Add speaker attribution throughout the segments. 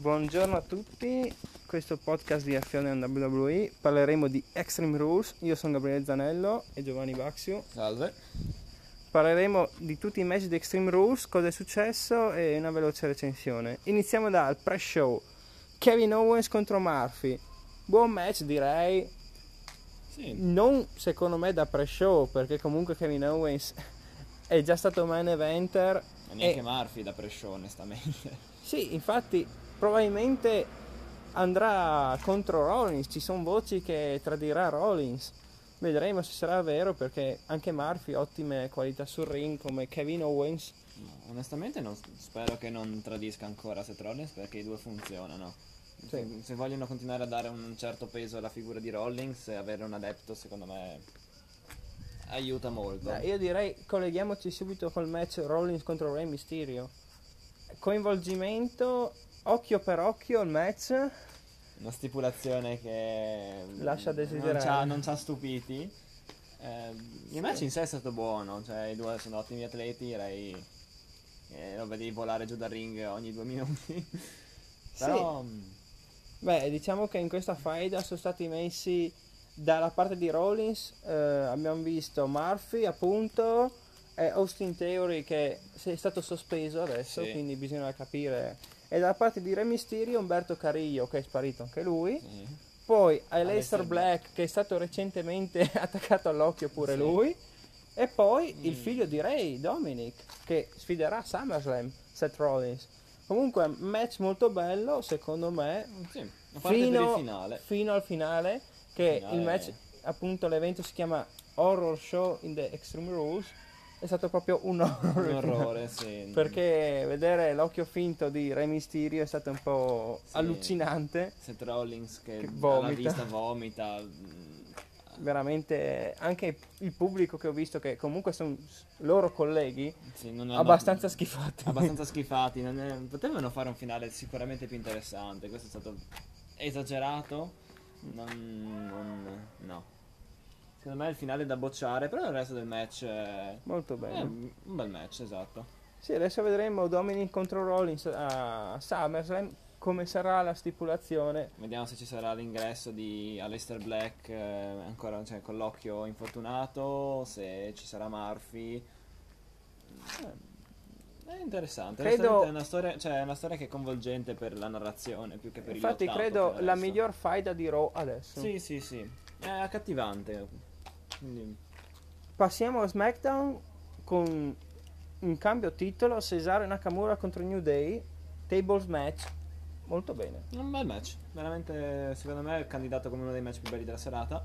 Speaker 1: Buongiorno a tutti, questo podcast di F1 WWE parleremo di Extreme Rules, io sono Gabriele Zanello e Giovanni Baxio.
Speaker 2: Salve.
Speaker 1: Parleremo di tutti i match di Extreme Rules, cosa è successo e una veloce recensione. Iniziamo dal pre-show, Kevin Owens contro Murphy, buon match direi,
Speaker 2: Sì,
Speaker 1: non secondo me da pre-show perché comunque Kevin Owens è già stato main eventer
Speaker 2: ma neanche
Speaker 1: e-
Speaker 2: Murphy da pre-show onestamente.
Speaker 1: Sì, infatti probabilmente andrà contro Rollins, ci sono voci che tradirà Rollins. Vedremo se sarà vero perché anche Murphy ottime qualità sul ring come Kevin Owens.
Speaker 2: No, onestamente non- spero che non tradisca ancora Seth Rollins perché i due funzionano. Se,
Speaker 1: Sì.
Speaker 2: se vogliono continuare a dare un certo peso alla figura di Rollins e avere un adepto secondo me aiuta molto.
Speaker 1: Dai, io direi colleghiamoci subito col match Rollins contro Rey Mysterio. Coinvolgimento occhio per occhio il match.
Speaker 2: Una stipulazione che
Speaker 1: Lascia
Speaker 2: non
Speaker 1: desiderare.
Speaker 2: ci ha- non ci ha stupiti. Eh, il match in sé è stato buono, cioè i due sono ottimi atleti, Ray eh, lo vedevi volare giù dal ring ogni due minuti. Però mm,
Speaker 1: Beh, diciamo che in questa faida sono stati messi dalla parte di Rollins, eh, abbiamo visto Murphy appunto e Austin Theory che è stato sospeso adesso,
Speaker 2: Sì.
Speaker 1: quindi bisogna capire. E dalla parte di Re Mysterio Umberto Carillo che è sparito anche lui.
Speaker 2: sì.
Speaker 1: Poi
Speaker 2: Aleister
Speaker 1: Black che è stato recentemente attaccato all'occhio pure
Speaker 2: Sì.
Speaker 1: lui. E poi il
Speaker 2: Mm.
Speaker 1: figlio di Ray, Dominic, che sfiderà SummerSlam, Seth Rollins. Comunque, match molto bello, secondo me,
Speaker 2: Sì, il
Speaker 1: fino, fino al finale che
Speaker 2: Finale-
Speaker 1: il match appunto l'evento si chiama Horror Show in the Extreme Rules è stato proprio un horror
Speaker 2: Un orrore, sì.
Speaker 1: perché vedere l'occhio finto di Re Mysterio è stato un po'
Speaker 2: Sì.
Speaker 1: allucinante
Speaker 2: Seth Rollins che,
Speaker 1: Che vomita.
Speaker 2: vista vomita. mm,
Speaker 1: veramente anche il pubblico che ho visto che comunque sono loro colleghi
Speaker 2: sì,
Speaker 1: abbastanza schifati
Speaker 2: abbastanza schifati. è- potevano fare un finale sicuramente più interessante. Questo è stato esagerato. Non, non- no. Secondo me è il finale da bocciare, però il resto del match è,
Speaker 1: molto
Speaker 2: è
Speaker 1: bene
Speaker 2: un un bel match, esatto.
Speaker 1: sì adesso vedremo Dominic contro Rollins a SummerSlam come sarà la stipulazione
Speaker 2: Vediamo se ci sarà l'ingresso di Aleister Black eh, ancora cioè, con l'occhio infortunato, se ci sarà Murphy. Eh, È interessante.
Speaker 1: Credo-
Speaker 2: È una, storia, cioè, è una storia che è coinvolgente per la narrazione più che per
Speaker 1: infatti
Speaker 2: il lottato
Speaker 1: credo
Speaker 2: per
Speaker 1: la miglior faida di Raw adesso
Speaker 2: Sì, sì, sì. È accattivante.
Speaker 1: Passiamo a SmackDown con un cambio titolo Cesaro Nakamura contro New Day Tables match. Molto bene.
Speaker 2: Un bel match. Veramente, secondo me, è candidato come uno dei match più belli della serata.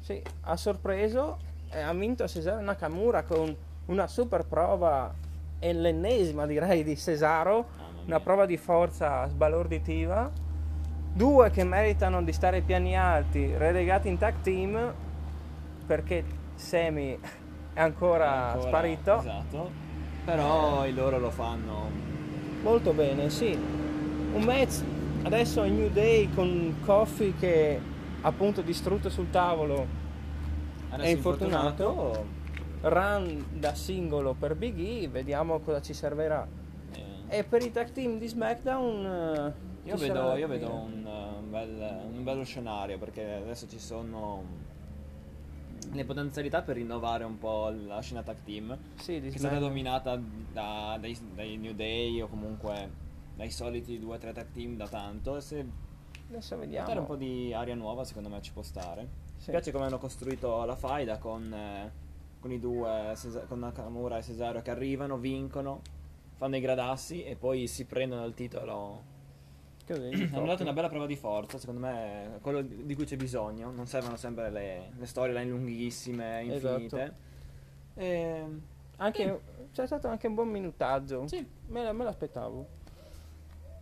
Speaker 1: sì, ha sorpreso e ha vinto Cesaro Nakamura con una super prova e l'ennesima direi di Cesaro. Una prova di forza sbalorditiva. Due che meritano di stare ai piani alti relegati in tag team perché Semi è ancora,
Speaker 2: Ancora-
Speaker 1: sparito
Speaker 2: Esatto. Però i loro lo fanno.
Speaker 1: Molto bene, sì. Un match adesso in New Day con Coffee che appunto distrutto sul tavolo,
Speaker 2: Adesso
Speaker 1: È infortunato. run da singolo per Big E, vediamo cosa ci servirà.
Speaker 2: eh,
Speaker 1: E per i tag team di SmackDown eh,
Speaker 2: Io vedo, io vedo un, uh, un bel- un bello scenario perché adesso ci sono le potenzialità per rinnovare un po' la scena tag team
Speaker 1: Sì,
Speaker 2: che è stata dominata da- dai, dai New Day o comunque dai soliti 2-3 tag team da tanto e se
Speaker 1: Adesso
Speaker 2: dare un
Speaker 1: vediamo.
Speaker 2: po' di aria nuova secondo me ci può stare
Speaker 1: Sì.
Speaker 2: mi piace come hanno costruito la faida con, eh, con i due Cesa- con Nakamura e Cesaro che arrivano, vincono fanno i gradassi e poi si prendono il titolo hanno dato una bella prova di forza, secondo me quello di cui c'è bisogno. Non servono sempre le, le storyline lunghissime, infinite.
Speaker 1: Esatto.
Speaker 2: E...
Speaker 1: Anche, c'è stato anche un buon minutaggio.
Speaker 2: Sì.
Speaker 1: Me, me l'aspettavo.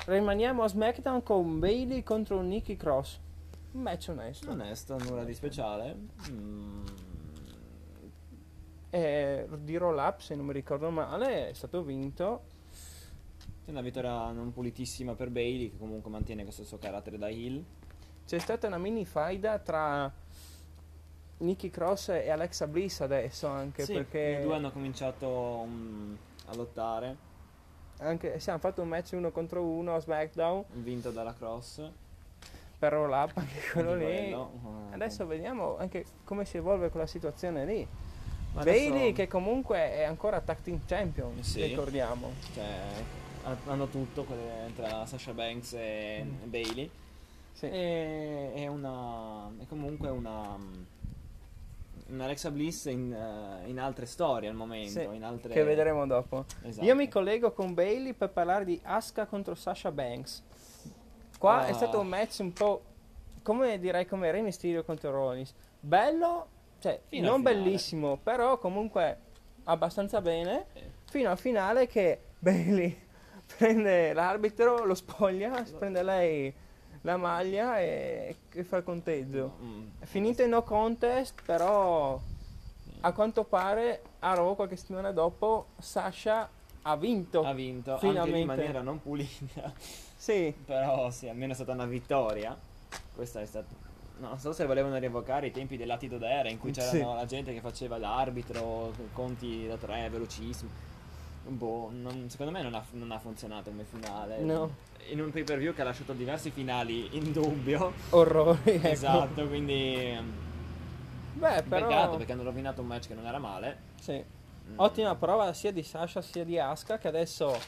Speaker 1: Rimaniamo a SmackDown con Bailey contro Nikki Cross. Un match onesto.
Speaker 2: Onesto, nulla di speciale. Mm,
Speaker 1: E di roll up, se non mi ricordo male, è stato vinto.
Speaker 2: Una vittoria non pulitissima per Bailey, che comunque mantiene questo suo carattere da heel.
Speaker 1: C'è stata una mini faida tra Nikki Cross e Alexa Bliss adesso anche
Speaker 2: Sì,
Speaker 1: perché
Speaker 2: i due hanno cominciato mm, a lottare.
Speaker 1: anche se hanno fatto un match uno contro uno a SmackDown
Speaker 2: Vinto dalla Cross.
Speaker 1: per roll up anche quello
Speaker 2: anche
Speaker 1: lì.
Speaker 2: Eh,
Speaker 1: Adesso vediamo anche come si evolve quella situazione lì.
Speaker 2: ma
Speaker 1: Bailey
Speaker 2: adesso,
Speaker 1: che comunque è ancora tag team champion,
Speaker 2: Sì.
Speaker 1: ricordiamo.
Speaker 2: cioè, hanno tutto tra Sasha Banks e
Speaker 1: Mm.
Speaker 2: Bailey.
Speaker 1: Sì.
Speaker 2: E, è una. È comunque una. Una Alexa Bliss in, eh, in altre storie al momento.
Speaker 1: Sì,
Speaker 2: in altre...
Speaker 1: Che vedremo dopo.
Speaker 2: Esatto.
Speaker 1: Io mi collego con Bailey per parlare di Asuka contro Sasha Banks. Qua è
Speaker 2: Ah.
Speaker 1: stato un match un po' come direi come Rey Mysterio contro Rollins. Bello, cioè
Speaker 2: Fino
Speaker 1: non bellissimo, però comunque abbastanza bene.
Speaker 2: Eh,
Speaker 1: Fino al finale che Bailey prende l'arbitro, lo spoglia, prende lei la maglia e, e fa il conteggio.
Speaker 2: mm,
Speaker 1: È finito in no contest, però a quanto pare a Raw qualche settimana dopo Sasha ha vinto.
Speaker 2: ha vinto
Speaker 1: Finalmente.
Speaker 2: in maniera non pulita.
Speaker 1: Sì,
Speaker 2: Però sì, almeno è stata una vittoria. Questa è stata. no, Non so se volevano rievocare i tempi dell'Atito d'era in cui c'era
Speaker 1: Sì.
Speaker 2: la gente che faceva l'arbitro, conti da tre, velocissimi. Boh, non- secondo me non ha, non ha funzionato come finale.
Speaker 1: No.
Speaker 2: In un pay per view che ha lasciato diversi finali in dubbio.
Speaker 1: orrori. ecco.
Speaker 2: Esatto, quindi.
Speaker 1: Beh, però
Speaker 2: Peccato perché hanno rovinato un match che non era male.
Speaker 1: sì.
Speaker 2: Mm.
Speaker 1: Ottima prova sia di Sasha sia di Asuka che adesso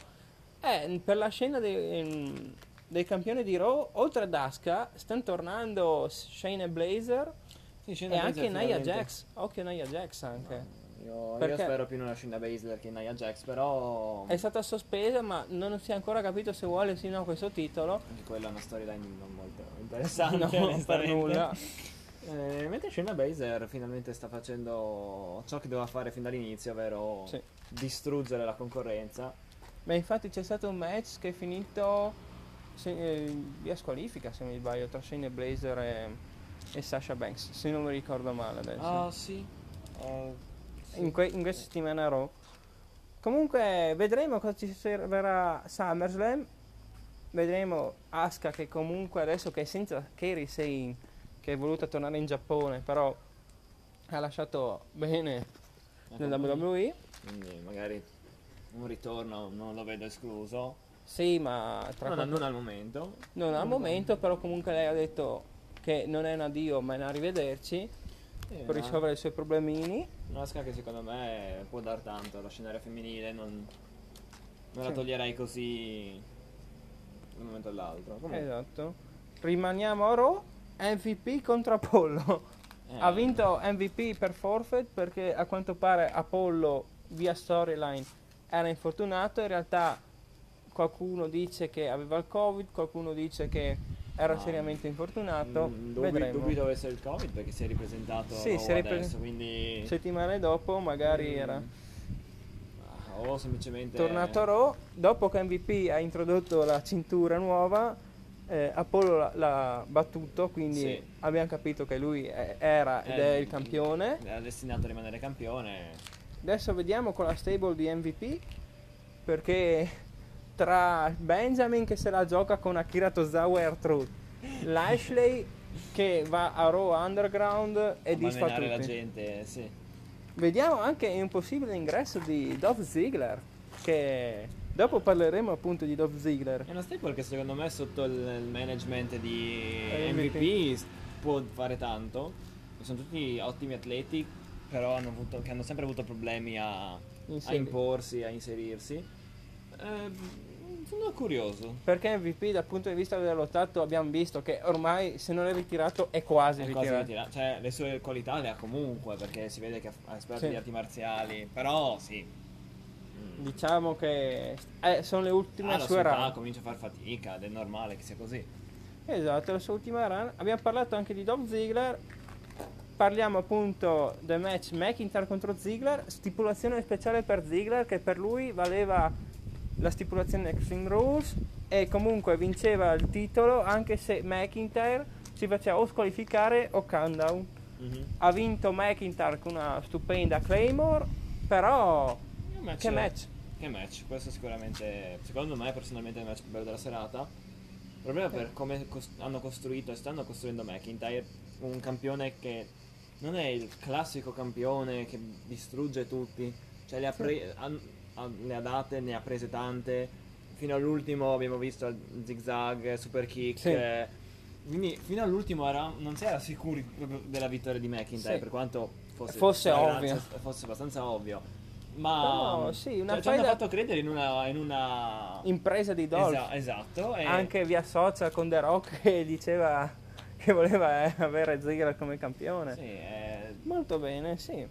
Speaker 1: eh, per la scena dei, ehm, dei campioni di Raw, oltre ad Asuka, stanno tornando Shane e Blazer
Speaker 2: Sì,
Speaker 1: e
Speaker 2: Baszler
Speaker 1: anche Nia
Speaker 2: finalmente-
Speaker 1: Jax. Occhio Nia Jax anche.
Speaker 2: Io, io spero più una Shinda Baszler che in Nia Jax, però.
Speaker 1: È stata sospesa, ma non si è ancora capito se vuole sì o no questo titolo.
Speaker 2: Anche quella è una storyline non molto interessante.
Speaker 1: No, per nulla.
Speaker 2: Eh, mentre Shayna Baszler finalmente sta facendo ciò che doveva fare fin dall'inizio, ovvero
Speaker 1: Sì.
Speaker 2: distruggere la concorrenza.
Speaker 1: Ma infatti c'è stato un match che è finito se, eh, via squalifica, se non mi sbaglio, tra Shane Blazer e, e Sasha Banks, se non mi ricordo male adesso.
Speaker 2: Ah, sì. Eh,
Speaker 1: in, que- in questa settimana Raw. Comunque vedremo cosa ci servirà SummerSlam. Vedremo Asuka che comunque adesso che è senza Kairi Sane, che è voluta tornare in Giappone, però ha lasciato bene nella WWE.
Speaker 2: Quindi magari un ritorno non lo vedo escluso.
Speaker 1: Sì, ma tra
Speaker 2: Non,
Speaker 1: qualche-
Speaker 2: non al momento.
Speaker 1: non al momento, però comunque lei ha detto che non è un addio ma è un arrivederci
Speaker 2: Sì,
Speaker 1: per risolvere i suoi problemini.
Speaker 2: Una ska che secondo me può dar tanto alla scenario femminile, non, non la
Speaker 1: Sì.
Speaker 2: toglierei così da un momento all'altro. Comunque,
Speaker 1: Esatto. Rimaniamo a Raw, MVP contro Apollo.
Speaker 2: eh,
Speaker 1: Ha vinto MVP per forfeit perché a quanto pare Apollo via storyline era infortunato, in realtà qualcuno dice che aveva il covid, qualcuno dice che era seriamente infortunato,
Speaker 2: mm, dubbi-. Dubito essere il Covid perché si è ripresentato
Speaker 1: Sì, si è ripre-
Speaker 2: adesso, quindi...
Speaker 1: Settimane dopo magari
Speaker 2: Mm,
Speaker 1: era
Speaker 2: ah, O semplicemente...
Speaker 1: tornato a Raw, dopo che MVP ha introdotto la cintura nuova, eh, Apollo l'ha, l'ha battuto, quindi
Speaker 2: Sì.
Speaker 1: abbiamo capito che lui è- era ed
Speaker 2: Eh,
Speaker 1: è il campione.
Speaker 2: Era destinato a rimanere campione.
Speaker 1: Adesso vediamo con la stable di MVP perché tra Benjamin che se la gioca con Akira Tozawa e R-Truth, Lashley che va a Raw Underground e disfa
Speaker 2: malmenare la
Speaker 1: tutti.
Speaker 2: gente, sì.
Speaker 1: Vediamo anche un possibile ingresso di Dolph Ziggler che dopo parleremo appunto di Dolph Ziggler.
Speaker 2: È una staple che secondo me sotto il, management di
Speaker 1: Eh,
Speaker 2: MVP può fare tanto. Sono tutti ottimi atleti, però hanno avuto- che hanno sempre avuto problemi a, a imporsi, a inserirsi. Eh, sono curioso.
Speaker 1: Perché MVP dal punto di vista del lottato abbiamo visto che ormai se non è ritirato è quasi
Speaker 2: È quasi
Speaker 1: ritirato.
Speaker 2: ritirato. Cioè, le sue qualità le ha comunque, perché si vede che ha esperto
Speaker 1: Sì.
Speaker 2: di arti marziali. Però sì. Mm.
Speaker 1: Diciamo che eh, sono le ultime
Speaker 2: Ah,
Speaker 1: sue
Speaker 2: età
Speaker 1: run.
Speaker 2: comincia a far fatica ed è normale che sia così.
Speaker 1: Esatto, la sua ultima run. Abbiamo parlato anche di Dolph Ziggler. Parliamo appunto del match McIntyre contro Ziggler. Stipulazione speciale per Ziggler che per lui valeva la stipulazione Extreme Rules e comunque vinceva il titolo anche se McIntyre si faceva o squalificare o countdown.
Speaker 2: Mhm.
Speaker 1: Ha vinto McIntyre con una stupenda Claymore, però
Speaker 2: Che match?
Speaker 1: che match.
Speaker 2: Che match, questo sicuramente, secondo me personalmente è il match più bello della serata. Proprio per come cos- hanno costruito e stanno costruendo McIntyre, un campione che non è il classico campione che distrugge tutti, cioè le ha, pre- ha- le ha date, ne ha prese tante, fino all'ultimo abbiamo visto il zigzag, super kick.
Speaker 1: Sì.
Speaker 2: eh, quindi fino all'ultimo era- non si era sicuri della vittoria di McIntyre,
Speaker 1: Sì.
Speaker 2: per quanto fosse,
Speaker 1: Fosse ovvio.
Speaker 2: fosse abbastanza ovvio. Ma
Speaker 1: Però, sì, una
Speaker 2: cioè, ci hanno fatto credere in una... In una...
Speaker 1: Impresa di Dolph.
Speaker 2: Esa- esatto. e-
Speaker 1: Anche via social con The Rock che diceva che voleva eh, avere Ziggler come campione.
Speaker 2: Sì, eh,
Speaker 1: Molto bene, sì.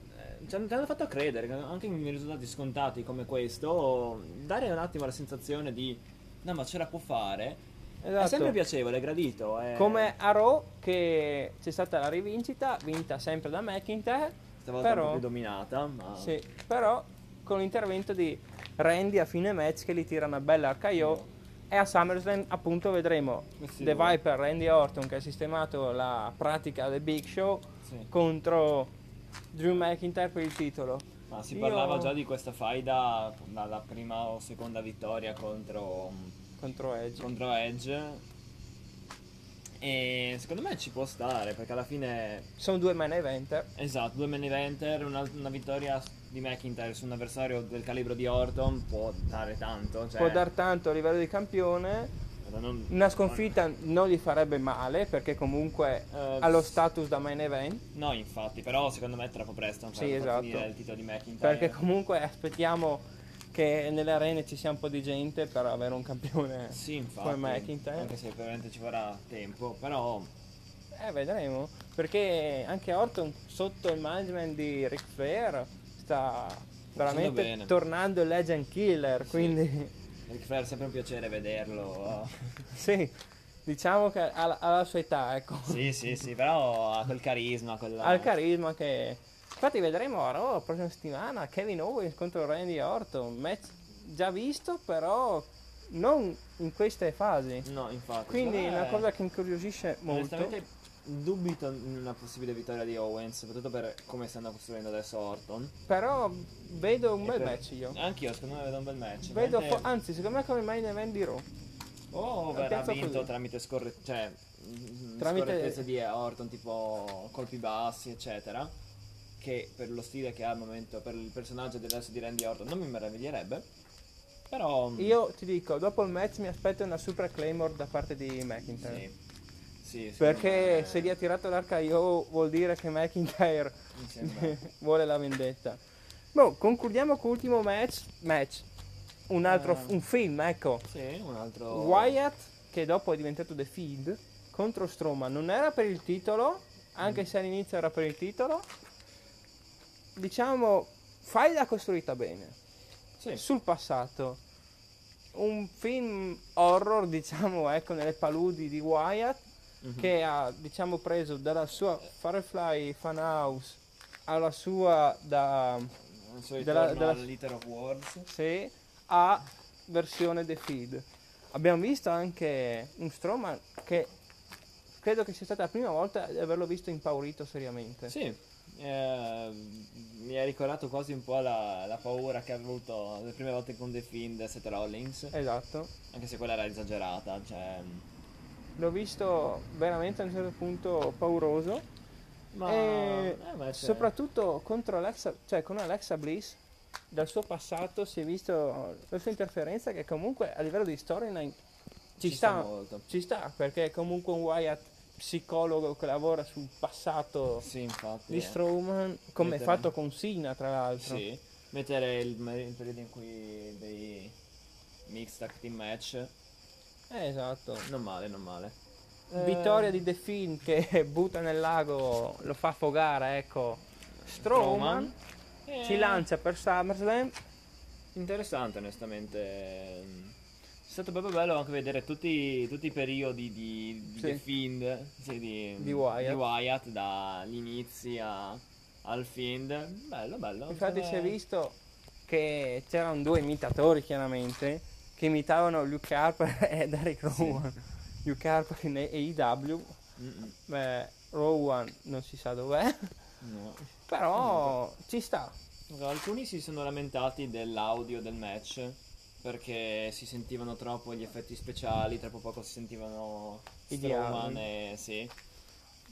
Speaker 2: Ci hanno, fatto credere che anche in risultati scontati come questo, dare un attimo la sensazione di no, ma ce la può fare. È
Speaker 1: Esatto.
Speaker 2: sempre piacevole, è gradito. è-
Speaker 1: Come a Raw che c'è stata la rivincita, vinta sempre da McIntyre,
Speaker 2: stavolta un po'
Speaker 1: però,
Speaker 2: più dominata, ma
Speaker 1: sì, però con l'intervento di Randy a fine match che gli tira una bella RKO e a SummerSlam appunto vedremo
Speaker 2: Questi
Speaker 1: The. Viper Randy Orton che ha sistemato la pratica del Big Show
Speaker 2: Sì.
Speaker 1: contro Drew McIntyre per il titolo.
Speaker 2: Ma si
Speaker 1: Io-
Speaker 2: parlava già di questa faida dalla prima o seconda vittoria contro,
Speaker 1: contro Edge.
Speaker 2: contro Edge. E secondo me ci può stare perché alla fine,
Speaker 1: Sono due main eventer.
Speaker 2: esatto, due main eventer, una, una vittoria di McIntyre su un avversario del calibro di Orton può dare tanto. Cioè,
Speaker 1: Può dar tanto a livello di campione.
Speaker 2: Non-
Speaker 1: Una sconfitta non gli farebbe male perché comunque
Speaker 2: Eh,
Speaker 1: ha lo status da main event.
Speaker 2: No, infatti, però secondo me è troppo presto
Speaker 1: Sì, esatto.
Speaker 2: il titolo di McIntyre.
Speaker 1: Perché comunque aspettiamo che nelle arene ci sia un po' di gente per avere un campione
Speaker 2: Sì, infatti.
Speaker 1: come McIntyre.
Speaker 2: Anche se ovviamente ci vorrà tempo, però
Speaker 1: Eh, vedremo. Perché anche Orton sotto il management di Ric Flair sta veramente tornando il legend killer. Quindi
Speaker 2: Ric Flair è sempre un piacere vederlo.
Speaker 1: sì, diciamo che alla, alla sua età, ecco.
Speaker 2: sì, sì, sì, però ha quel carisma, quella...
Speaker 1: Ha il carisma che... Infatti vedremo a Raw la prossima settimana Kevin Owens contro Randy Orton. Match già visto, però non in queste fasi.
Speaker 2: No, infatti.
Speaker 1: Quindi è una cosa che incuriosisce molto.
Speaker 2: Dubito in una possibile vittoria di Owens, soprattutto per come stanno costruendo adesso Orton.
Speaker 1: Però vedo un
Speaker 2: E
Speaker 1: bel
Speaker 2: per-
Speaker 1: match io.
Speaker 2: Anch'io, secondo me vedo un bel match.
Speaker 1: Vedo
Speaker 2: Veramente-
Speaker 1: fo- anzi, secondo me come main event di Raw.
Speaker 2: O
Speaker 1: La
Speaker 2: verrà vinto
Speaker 1: così.
Speaker 2: tramite scorre- cioè, mm,
Speaker 1: Tramite-
Speaker 2: scorrettezze di Orton, tipo colpi bassi, eccetera. Che per lo stile che ha al momento, per il personaggio adesso di Randy Orton, non mi meraviglierebbe. Però. mm,
Speaker 1: Io ti dico, dopo il match mi aspetto una super claymore da parte di McIntyre.
Speaker 2: Sì. Sì,
Speaker 1: Perché
Speaker 2: me-
Speaker 1: se gli ha tirato l'RKO vuol dire che McIntyre vuole la vendetta. Boh, concludiamo con l'ultimo match. Match. Un altro
Speaker 2: Eh.
Speaker 1: un film, ecco.
Speaker 2: Sì, un altro.
Speaker 1: Wyatt, che dopo è diventato The Fiend, contro Strowman. Non era per il titolo, anche se all'inizio era per il titolo. Diciamo, fai la costruita bene.
Speaker 2: Sì.
Speaker 1: Sul passato. Un film horror, diciamo, ecco, nelle paludi di Wyatt,
Speaker 2: Mhm.
Speaker 1: che ha, diciamo, preso dalla sua Firefly Funhouse alla sua da
Speaker 2: ritorno
Speaker 1: della-
Speaker 2: al Litter of Words.
Speaker 1: sì, a versione The Feed. Abbiamo visto anche un Strowman che credo che sia stata la prima volta di averlo visto impaurito seriamente.
Speaker 2: Sì, eh, mi ha ricordato quasi un po' la, la paura che ha avuto le prime volte con The Fiend Seth Rollins,
Speaker 1: Esatto.
Speaker 2: anche se quella era esagerata, cioè...
Speaker 1: L'ho visto veramente a un certo punto pauroso.
Speaker 2: Ma...
Speaker 1: e
Speaker 2: eh, c'è-
Speaker 1: soprattutto contro Alexa, cioè con Alexa Bliss, dal suo passato si è visto la sua interferenza che comunque a livello di storyline ci,
Speaker 2: Ci
Speaker 1: sta,
Speaker 2: sta molto.
Speaker 1: ci sta, perché è comunque un Wyatt psicologo che lavora sul passato
Speaker 2: Sì, infatti.
Speaker 1: di
Speaker 2: eh.
Speaker 1: Strowman, come
Speaker 2: Mettere-
Speaker 1: fatto con Sina tra l'altro.
Speaker 2: Sì, mettere il, il periodo in cui dei mixed tag team match,
Speaker 1: Eh, esatto.
Speaker 2: non male, non male.
Speaker 1: Vittoria
Speaker 2: Eh,
Speaker 1: di The Fiend che butta nel lago, lo fa affogare, ecco. Strowman
Speaker 2: eh,
Speaker 1: si lancia per SummerSlam.
Speaker 2: Interessante, onestamente. È stato proprio bello anche vedere tutti, tutti i periodi di, di
Speaker 1: Sì.
Speaker 2: The Fiend, sì, di,
Speaker 1: Di Wyatt.
Speaker 2: di Wyatt, dagli inizi a- al Fiend. Bello, bello.
Speaker 1: Infatti si è visto che c'erano due imitatori chiaramente che imitavano Luke Harper e Derek Rowan. Luke Harper in AEW, beh, Rowan non si sa dov'è,
Speaker 2: No.
Speaker 1: però ci sta.
Speaker 2: Alcuni si sono lamentati dell'audio del match perché si sentivano troppo gli effetti speciali, troppo poco si sentivano
Speaker 1: I
Speaker 2: e sì.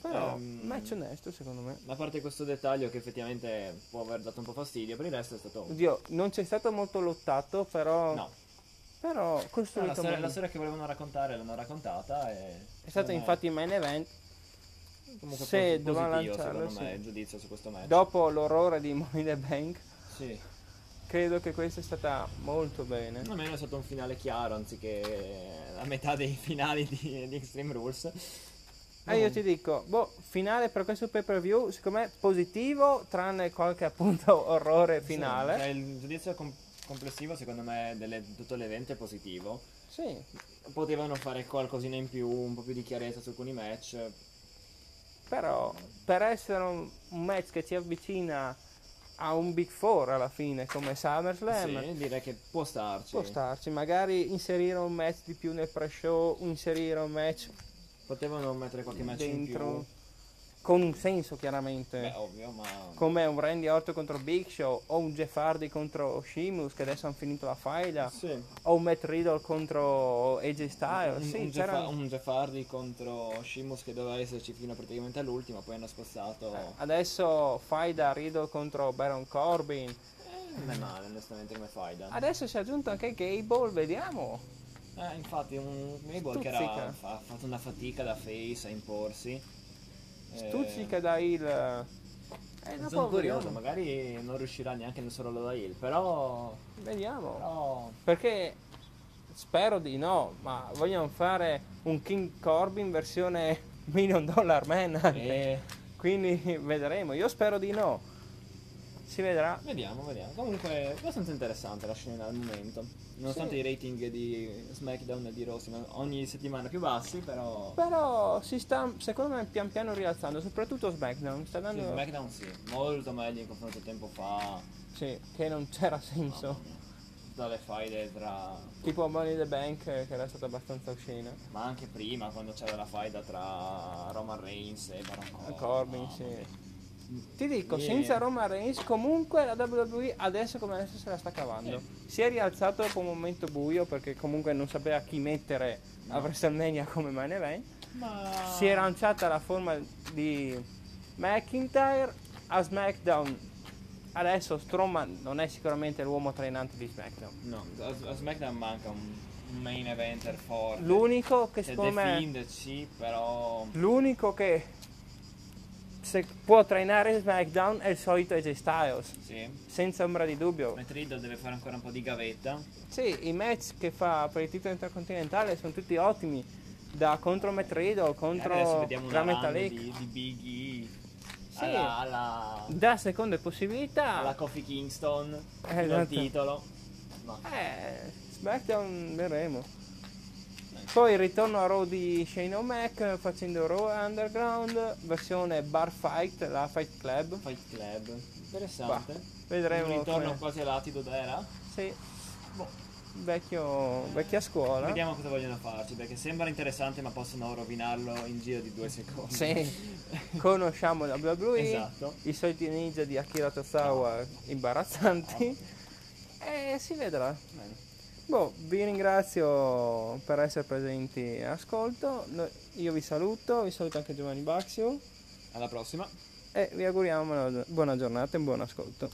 Speaker 1: Però
Speaker 2: Ehm,
Speaker 1: match onesto secondo me.
Speaker 2: A parte questo dettaglio che effettivamente può aver dato un po' fastidio, per il resto è stato...
Speaker 1: Oddio, non c'è stato molto lottato, però
Speaker 2: No,
Speaker 1: Però
Speaker 2: No, la,
Speaker 1: costruito
Speaker 2: storia, la storia che volevano raccontare l'hanno raccontata. E
Speaker 1: È stato infatti il main event.
Speaker 2: comunque
Speaker 1: se dovevano lanciarlo,
Speaker 2: secondo me
Speaker 1: sì.
Speaker 2: il giudizio su questo match.
Speaker 1: Dopo l'orrore di Money the Bank,
Speaker 2: Sì.
Speaker 1: credo che questa è stata molto bene.
Speaker 2: Almeno è stato un finale chiaro anziché la metà dei finali di, di Extreme Rules.
Speaker 1: E io ti dico, boh, finale per questo pay per view, secondo me positivo, tranne qualche appunto orrore finale.
Speaker 2: Sì, cioè, il giudizio com- complessivo secondo me delle- tutto l'evento è positivo.
Speaker 1: Sì,
Speaker 2: Potevano fare qualcosina in più, un po' più di chiarezza su alcuni match.
Speaker 1: però per essere un, un match che ci avvicina a un Big Four alla fine, come SummerSlam,
Speaker 2: Sì, direi che può starci.
Speaker 1: può starci. Magari inserire un match di più nel pre-show, inserire un match
Speaker 2: Potevano mettere qualche match
Speaker 1: dentro,
Speaker 2: in
Speaker 1: con un senso chiaramente.
Speaker 2: Beh, ovvio, ma
Speaker 1: come un Randy Orton contro Big Show o un Jeff Hardy contro Sheamus che adesso hanno finito la faida
Speaker 2: sì.
Speaker 1: o un Matt Riddle contro AJ Styles
Speaker 2: un,
Speaker 1: sì,
Speaker 2: un, Jeff, un Jeff Hardy contro Sheamus che doveva esserci fino praticamente all'ultima, poi hanno spostato.
Speaker 1: adesso faida Riddle contro Baron Corbin
Speaker 2: Eh, non è male, onestamente, come faida.
Speaker 1: adesso si è aggiunto anche Gable vediamo
Speaker 2: Eh, infatti, un Mabel che era,
Speaker 1: Stuzzica.
Speaker 2: ha fatto una fatica da face a imporsi. Eh,
Speaker 1: stuzzica da il e dopo
Speaker 2: Sono curioso,
Speaker 1: vediamo,
Speaker 2: magari non riuscirà neanche nel solo da Hill, però,
Speaker 1: vediamo
Speaker 2: però
Speaker 1: perché spero di no ma vogliono fare un King Corbin versione Million Dollar Man anche.
Speaker 2: eh,
Speaker 1: quindi vedremo io spero di no si vedrà
Speaker 2: vediamo, vediamo. Comunque è abbastanza interessante la scena al momento. Nonostante
Speaker 1: Sì.
Speaker 2: i rating di SmackDown e di Raw siano ogni settimana più bassi, però
Speaker 1: Però si sta, secondo me, pian piano rialzando, soprattutto SmackDown. Sta
Speaker 2: sì,
Speaker 1: dando.
Speaker 2: SmackDown sì, molto meglio in confronto a tempo fa.
Speaker 1: Sì, che non c'era senso.
Speaker 2: Dalle faide tra.
Speaker 1: Tipo Money in the Bank, che era stata abbastanza oscena.
Speaker 2: Ma anche prima, quando c'era la faida tra Roman Reigns e Baron Corbin.
Speaker 1: Corbin,
Speaker 2: mamma
Speaker 1: sì. Ti dico,
Speaker 2: Sì.
Speaker 1: senza Roman Reigns, comunque la WWE adesso come adesso se la sta cavando. Si è rialzato dopo un momento buio perché comunque non sapeva chi mettere a WrestleMania come main event.
Speaker 2: Ma...
Speaker 1: Si è lanciata la forma di McIntyre a SmackDown. Adesso Strowman non è sicuramente l'uomo trainante di SmackDown.
Speaker 2: No, a, a SmackDown manca un, main eventer forte.
Speaker 1: L'unico che
Speaker 2: Cioè,
Speaker 1: secondo me
Speaker 2: Fiend sì, però...
Speaker 1: l'unico che se può trainare SmackDown è il solito AJ Styles,
Speaker 2: Sì.
Speaker 1: senza ombra di dubbio.
Speaker 2: Matt Riddle deve fare ancora un po' di gavetta.
Speaker 1: Sì, i match che fa per il titolo intercontinentale sono tutti ottimi, da contro Matt Riddle, contro Gran
Speaker 2: run
Speaker 1: Metalik.
Speaker 2: di, di Big E.
Speaker 1: Sì.
Speaker 2: Alla, alla,
Speaker 1: Da seconde possibilità.
Speaker 2: alla Kofi Kingston.
Speaker 1: Eh, esatto.
Speaker 2: titolo. Ma
Speaker 1: Eh, SmackDown vedremo. Poi il ritorno a Raw di Shane O'Mac facendo Raw Underground, versione Bar Fight, la Fight Club.
Speaker 2: Fight Club. Interessante.
Speaker 1: Vedremo.
Speaker 2: Un ritorno
Speaker 1: come-
Speaker 2: quasi all'atido d'era.
Speaker 1: Sì. Vecchio, vecchia scuola.
Speaker 2: Vediamo cosa vogliono farci, perché sembra interessante ma possono rovinarlo in giro di due secondi.
Speaker 1: Sì. Conosciamo la WWE,
Speaker 2: Esatto.
Speaker 1: i soliti ninja di Akira Tozawa imbarazzanti. E si vedrà.
Speaker 2: Bene.
Speaker 1: Boh, vi ringrazio per essere presenti all'ascolto. No- Io vi saluto, vi saluto anche Giovanni Baxio
Speaker 2: Alla prossima.
Speaker 1: e vi auguriamo una buona giornata e un buon ascolto.